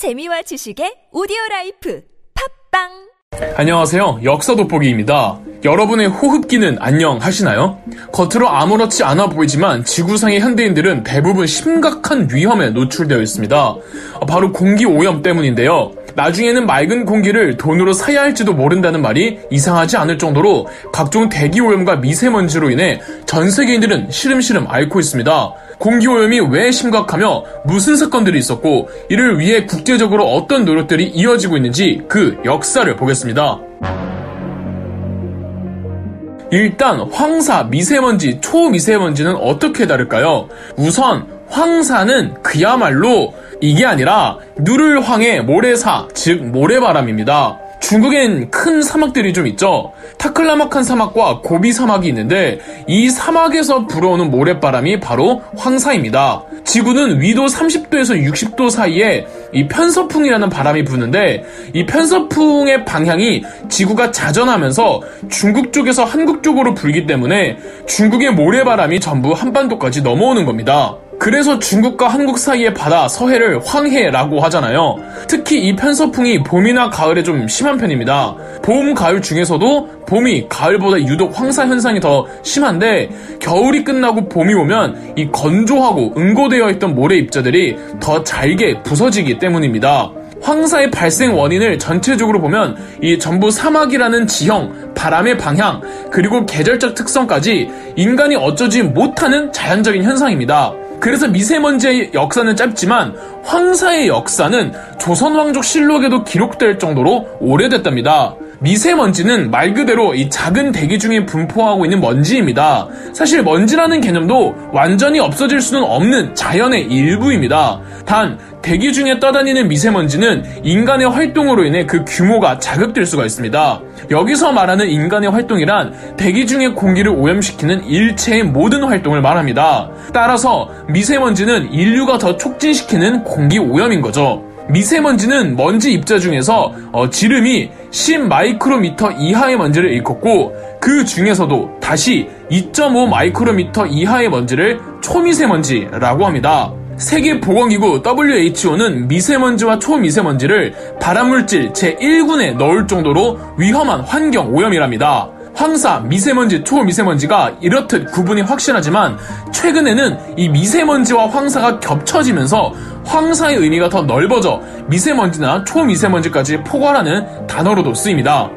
재미와 지식의 오디오 라이프 팟빵 안녕하세요. 역사 돋보기입니다. 여러분의 호흡기는 안녕하시나요? 겉으로 아무렇지 않아 보이지만 지구상의 현대인들은 대부분 심각한 위험에 노출되어 있습니다. 바로 공기 오염 때문인데요. 나중에는 맑은 공기를 돈으로 사야 할지도 모른다는 말이 이상하지 않을 정도로 각종 대기 오염과 미세먼지로 인해 전 세계인들은 시름시름 앓고 있습니다. 공기 오염이 왜 심각하며 무슨 사건들이 있었고 이를 위해 국제적으로 어떤 노력들이 이어지고 있는지 그 역사를 보겠습니다. 일단 황사, 미세먼지, 초미세먼지는 어떻게 다를까요? 우선 황사는 그야말로 이게 아니라 누를 황해 모래사, 즉 모래바람입니다. 중국엔 큰 사막들이 좀 있죠. 타클라막한 사막과 고비 사막이 있는데 이 사막에서 불어오는 모래바람이 바로 황사입니다. 지구는 위도 30도에서 60도 사이에 이 편서풍이라는 바람이 부는데 이 편서풍의 방향이 지구가 자전하면서 중국 쪽에서 한국 쪽으로 불기 때문에 중국의 모래바람이 전부 한반도까지 넘어오는 겁니다. 그래서 중국과 한국 사이의 바다 서해를 황해라고 하잖아요. 특히 이 편서풍이 봄이나 가을에 좀 심한 편입니다. 봄, 가을 중에서도 봄이 가을보다 유독 황사 현상이 더 심한데 겨울이 끝나고 봄이 오면 이 건조하고 응고되어 있던 모래 입자들이 더 잘게 부서지기 때문입니다. 황사의 발생 원인을 전체적으로 보면 이 전부 사막이라는 지형, 바람의 방향, 그리고 계절적 특성까지 인간이 어쩌지 못하는 자연적인 현상입니다. 그래서 미세먼지의 역사는 짧지만 황사의 역사는 조선왕족 실록에도 기록될 정도로 오래됐답니다. 미세먼지는 말 그대로 이 작은 대기 중에 분포하고 있는 먼지입니다. 사실 먼지라는 개념도 완전히 없어질 수는 없는 자연의 일부입니다. 단, 대기 중에 떠다니는 미세먼지는 인간의 활동으로 인해 그 규모가 자극될 수가 있습니다. 여기서 말하는 인간의 활동이란 대기 중의 공기를 오염시키는 일체의 모든 활동을 말합니다. 따라서 미세먼지는 인류가 더 촉진시키는 공기 오염인 거죠. 미세먼지는 먼지 입자 중에서 어, 지름이 10 마이크로미터 이하의 먼지를 일컫고 그 중에서도 다시 2.5 마이크로미터 이하의 먼지를 초미세먼지라고 합니다. 세계보건기구 WHO는 미세먼지와 초미세먼지를 발암물질 제1군에 넣을 정도로 위험한 환경 오염이랍니다. 황사, 미세먼지, 초미세먼지가 이렇듯 구분이 확실하지만 최근에는 이 미세먼지와 황사가 겹쳐지면서 황사의 의미가 더 넓어져 미세먼지나 초미세먼지까지 포괄하는 단어로도 쓰입니다.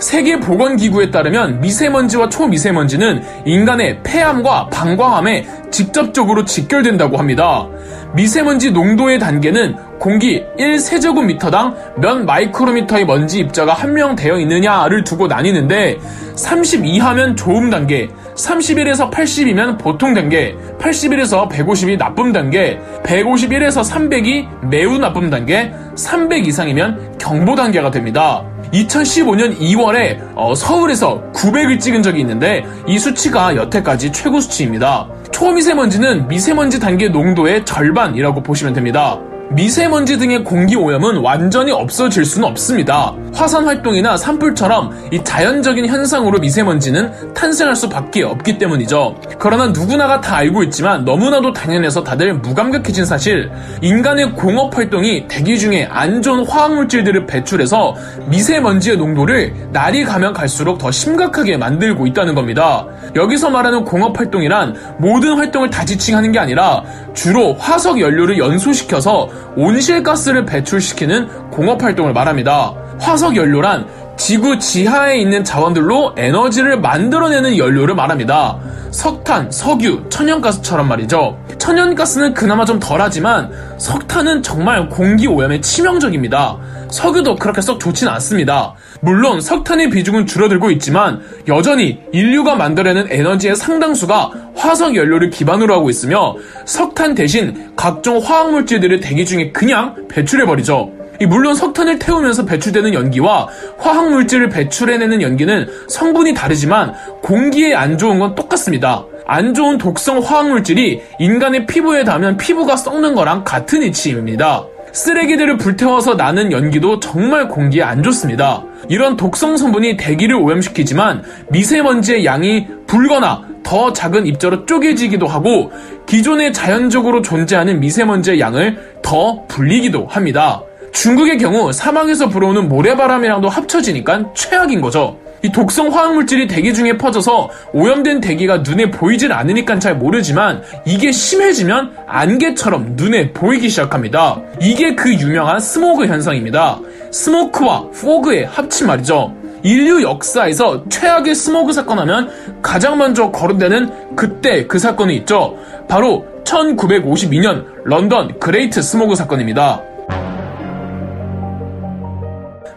세계보건기구에 따르면 미세먼지와 초미세먼지는 인간의 폐암과 방광암에 직접적으로 직결된다고 합니다. 미세먼지 농도의 단계는 공기 1세제곱미터당 몇 마이크로미터의 먼지 입자가 함명되어 있느냐를 두고 나뉘는데 30 이하면 좋음 단계, 31에서 80이면 보통 단계, 81에서 150이 나쁨 단계, 151에서 300이 매우 나쁨 단계, 300 이상이면 경보 단계가 됩니다. 2015년 2월에 어, 서울에서 900을 찍은 적이 있는데 이 수치가 여태까지 최고 수치입니다. 초미세먼지는 미세먼지 단계 농도의 절반이라고 보시면 됩니다. 미세먼지 등의 공기 오염은 완전히 없어질 수는 없습니다. 화산 활동이나 산불처럼 이 자연적인 현상으로 미세먼지는 탄생할 수밖에 없기 때문이죠. 그러나 누구나가 다 알고 있지만 너무나도 당연해서 다들 무감각해진 사실, 인간의 공업 활동이 대기 중에 안 좋은 화학 물질들을 배출해서 미세먼지의 농도를 날이 가면 갈수록 더 심각하게 만들고 있다는 겁니다. 여기서 말하는 공업 활동이란 모든 활동을 다 지칭하는 게 아니라 주로 화석 연료를 연소시켜서 온실가스를 배출시키는 공업 활동을 말합니다. 화석 연료란 지구 지하에 있는 자원들로 에너지를 만들어내는 연료를 말합니다. 석탄, 석유, 천연가스처럼 말이죠. 천연가스는 그나마 좀 덜하지만 석탄은 정말 공기 오염에 치명적입니다. 석유도 그렇게 썩 좋진 않습니다. 물론 석탄의 비중은 줄어들고 있지만 여전히 인류가 만들어내는 에너지의 상당수가 화석 연료를 기반으로 하고 있으며 석탄 대신 각종 화학물질들을 대기 중에 그냥 배출해버리죠. 물론 석탄을 태우면서 배출되는 연기와 화학물질을 배출해내는 연기는 성분이 다르지만 공기에 안 좋은 건 똑같습니다. 안 좋은 독성 화학물질이 인간의 피부에 닿으면 피부가 썩는 거랑 같은 이치입니다. 쓰레기들을 불태워서 나는 연기도 정말 공기에 안 좋습니다. 이런 독성 성분이 대기를 오염시키지만 미세먼지의 양이 불거나 더 작은 입자로 쪼개지기도 하고 기존에 자연적으로 존재하는 미세먼지의 양을 더 불리기도 합니다. 중국의 경우 사막에서 불어오는 모래바람이랑도 합쳐지니까 최악인 거죠. 이 독성 화학물질이 대기 중에 퍼져서 오염된 대기가 눈에 보이질 않으니까 잘 모르지만 이게 심해지면 안개처럼 눈에 보이기 시작합니다. 이게 그 유명한 스모그 현상입니다. smoke와 fog의 합친 말이죠. 인류 역사에서 최악의 스모그 사건 하면 가장 먼저 거론되는 그때 그 사건이 있죠. 바로 1952년 런던 Great 스모그 사건입니다.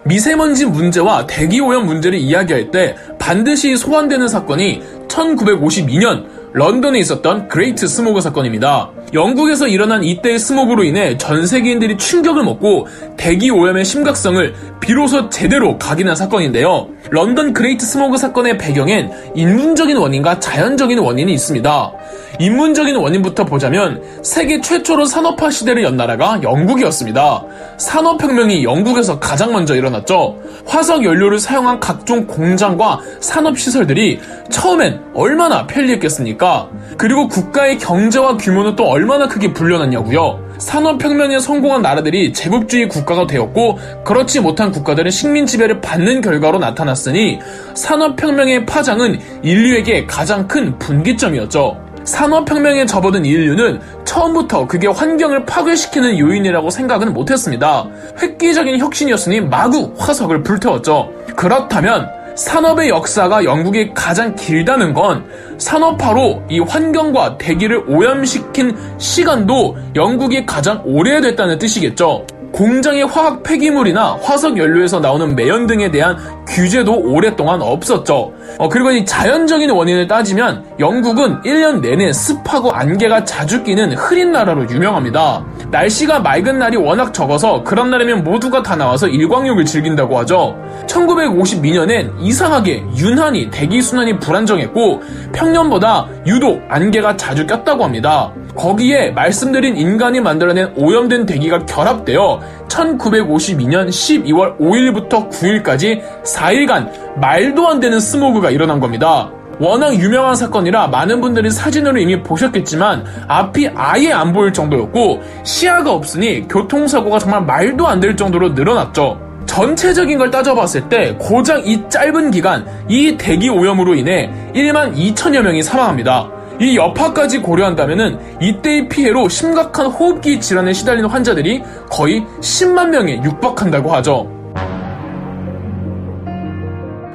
미세먼지 문제와 대기오염 문제를 이야기할 때 반드시 소환되는 사건이 1952년 런던에 있었던 Great 스모그 사건입니다. 영국에서 일어난 이때의 스모그로 인해 전 세계인들이 충격을 먹고 대기 오염의 심각성을 비로소 제대로 각인한 사건인데요. 런던 Great Smog 사건의 배경엔 인문적인 원인과 자연적인 원인이 있습니다. 인문적인 원인부터 보자면 세계 최초로 산업화 시대를 연 나라가 영국이었습니다. 산업혁명이 영국에서 가장 먼저 일어났죠. 화석 연료를 사용한 각종 공장과 산업시설들이 처음엔 얼마나 편리했겠습니까? 그리고 국가의 경제와 규모는 또 얼마나 크게 불려났냐고요. 산업혁명에 성공한 나라들이 제국주의 국가가 되었고 그렇지 못한 국가들은 식민 지배를 받는 결과로 나타났으니 산업혁명의 파장은 인류에게 가장 큰 분기점이었죠. 산업혁명에 접어든 인류는 처음부터 그게 환경을 파괴시키는 요인이라고 생각은 못했습니다. 획기적인 혁신이었으니 마구 화석을 불태웠죠. 그렇다면 산업의 역사가 영국이 가장 길다는 건 산업화로 이 환경과 대기를 오염시킨 시간도 영국이 가장 오래됐다는 뜻이겠죠. 공장의 화학 폐기물이나 화석 연료에서 나오는 매연 등에 대한 규제도 오랫동안 없었죠. 어, 그리고 이 자연적인 원인을 따지면 영국은 1년 내내 습하고 안개가 자주 끼는 흐린 나라로 유명합니다. 날씨가 맑은 날이 워낙 적어서 그런 날이면 모두가 다 나와서 일광욕을 즐긴다고 하죠. 1952년엔 이상하게 유난히 대기순환이 불안정했고 평년보다 유독 안개가 자주 꼈다고 합니다. 거기에 말씀드린 인간이 만들어낸 오염된 대기가 결합되어 1952년 12월 5일부터 9일까지 4일간 말도 안 되는 스모그가 일어난 겁니다. 워낙 유명한 사건이라 많은 분들이 사진으로 이미 보셨겠지만 앞이 아예 안 보일 정도였고 시야가 없으니 교통사고가 정말 말도 안 될 정도로 늘어났죠. 전체적인 걸 따져봤을 때 고작 이 짧은 기간 이 대기 오염으로 인해 1만 2천여 명이 사망합니다. 이 여파까지 고려한다면 이때의 피해로 심각한 호흡기 질환에 시달리는 환자들이 거의 10만 명에 육박한다고 하죠.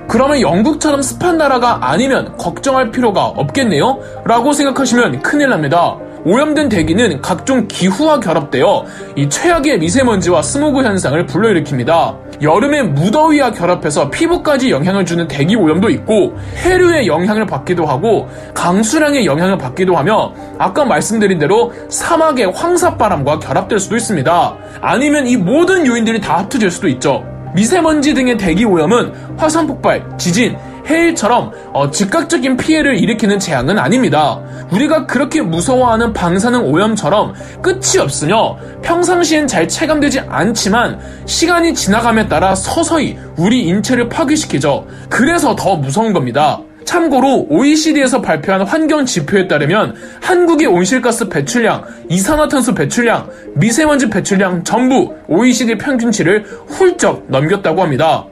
그러면 영국처럼 습한 나라가 아니면 걱정할 필요가 없겠네요? 라고 생각하시면 큰일 납니다. 오염된 대기는 각종 기후와 결합되어 이 최악의 미세먼지와 스모그 현상을 불러일으킵니다. 여름에 무더위와 결합해서 피부까지 영향을 주는 대기 오염도 있고 해류의 영향을 받기도 하고 강수량의 영향을 받기도 하며 아까 말씀드린 대로 사막의 황사바람과 결합될 수도 있습니다. 아니면 이 모든 요인들이 다 합쳐질 수도 있죠. 미세먼지 등의 대기 오염은 화산 폭발, 지진, 해일처럼 어, 즉각적인 피해를 일으키는 재앙은 아닙니다. 우리가 그렇게 무서워하는 방사능 오염처럼 끝이 없으며 평상시엔 잘 체감되지 않지만 시간이 지나감에 따라 서서히 우리 인체를 파괴시키죠. 그래서 더 무서운 겁니다. 참고로 OECD에서 발표한 환경 지표에 따르면 한국의 온실가스 배출량, 이산화탄소 배출량, 미세먼지 배출량 전부 OECD 평균치를 훌쩍 넘겼다고 합니다.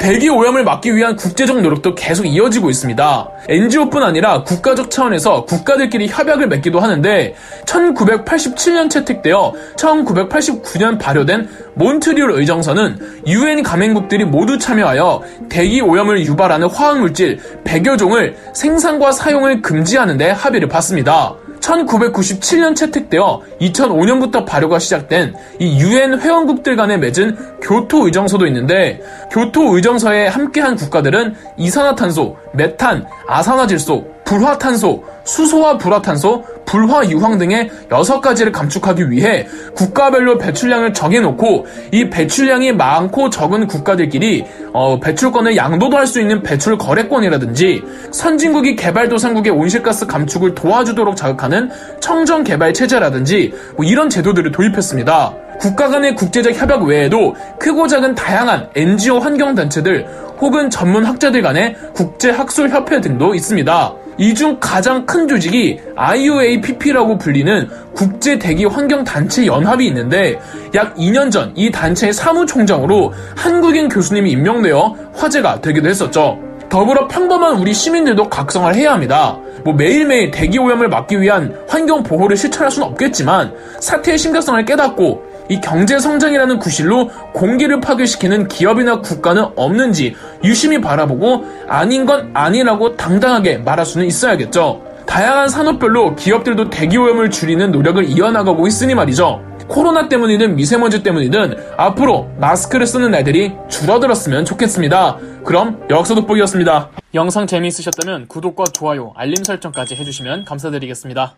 대기 오염을 막기 위한 국제적 노력도 계속 이어지고 있습니다. NGO뿐 아니라 국가적 차원에서 국가들끼리 협약을 맺기도 하는데 1987년 채택되어 1989년 발효된 몬트리올 의정서는 UN 가맹국들이 모두 참여하여 대기 오염을 유발하는 화학물질 100여 종을 생산과 사용을 금지하는 데 합의를 봤습니다. 1997년 채택되어 2005년부터 발효가 시작된 이 유엔 회원국들 간에 맺은 교토 의정서도 있는데 교토 의정서에 함께한 국가들은 이산화탄소, 메탄, 아산화질소, 불화탄소, 수소와 불화탄소, 불화유황 등의 6가지를 감축하기 위해 국가별로 배출량을 정해놓고 이 배출량이 많고 적은 국가들끼리 어, 배출권을 양도도 할 수 있는 배출 거래권이라든지 선진국이 개발도상국의 온실가스 감축을 도와주도록 자극하는 청정 개발 체제라든지 뭐 이런 제도들을 도입했습니다. 국가 간의 국제적 협약 외에도 크고 작은 다양한 NGO 환경단체들 혹은 전문 학자들 간의 국제학술협회 등도 있습니다. 이 중 가장 큰 조직이 IUAPP라고 불리는 국제 대기 환경 단체 연합이 있는데 약 2년 전 이 단체의 사무총장으로 한국인 교수님이 임명되어 화제가 되기도 했었죠. 더불어 평범한 우리 시민들도 각성을 해야 합니다. 뭐 매일매일 대기 오염을 막기 위한 환경 보호를 실천할 수는 없겠지만 사태의 심각성을 깨닫고 이 경제 성장이라는 구실로 공기를 파괴시키는 기업이나 국가는 없는지 유심히 바라보고 아닌 건 아니라고 당당하게 말할 수는 있어야겠죠. 다양한 산업별로 기업들도 대기 오염을 줄이는 노력을 이어나가고 있으니 말이죠. 코로나 때문이든 미세먼지 때문이든 앞으로 마스크를 쓰는 날들이 줄어들었으면 좋겠습니다. 그럼 역사 돋보기였습니다. 영상 재미있으셨다면 구독과 좋아요, 알림 설정까지 해주시면 감사드리겠습니다.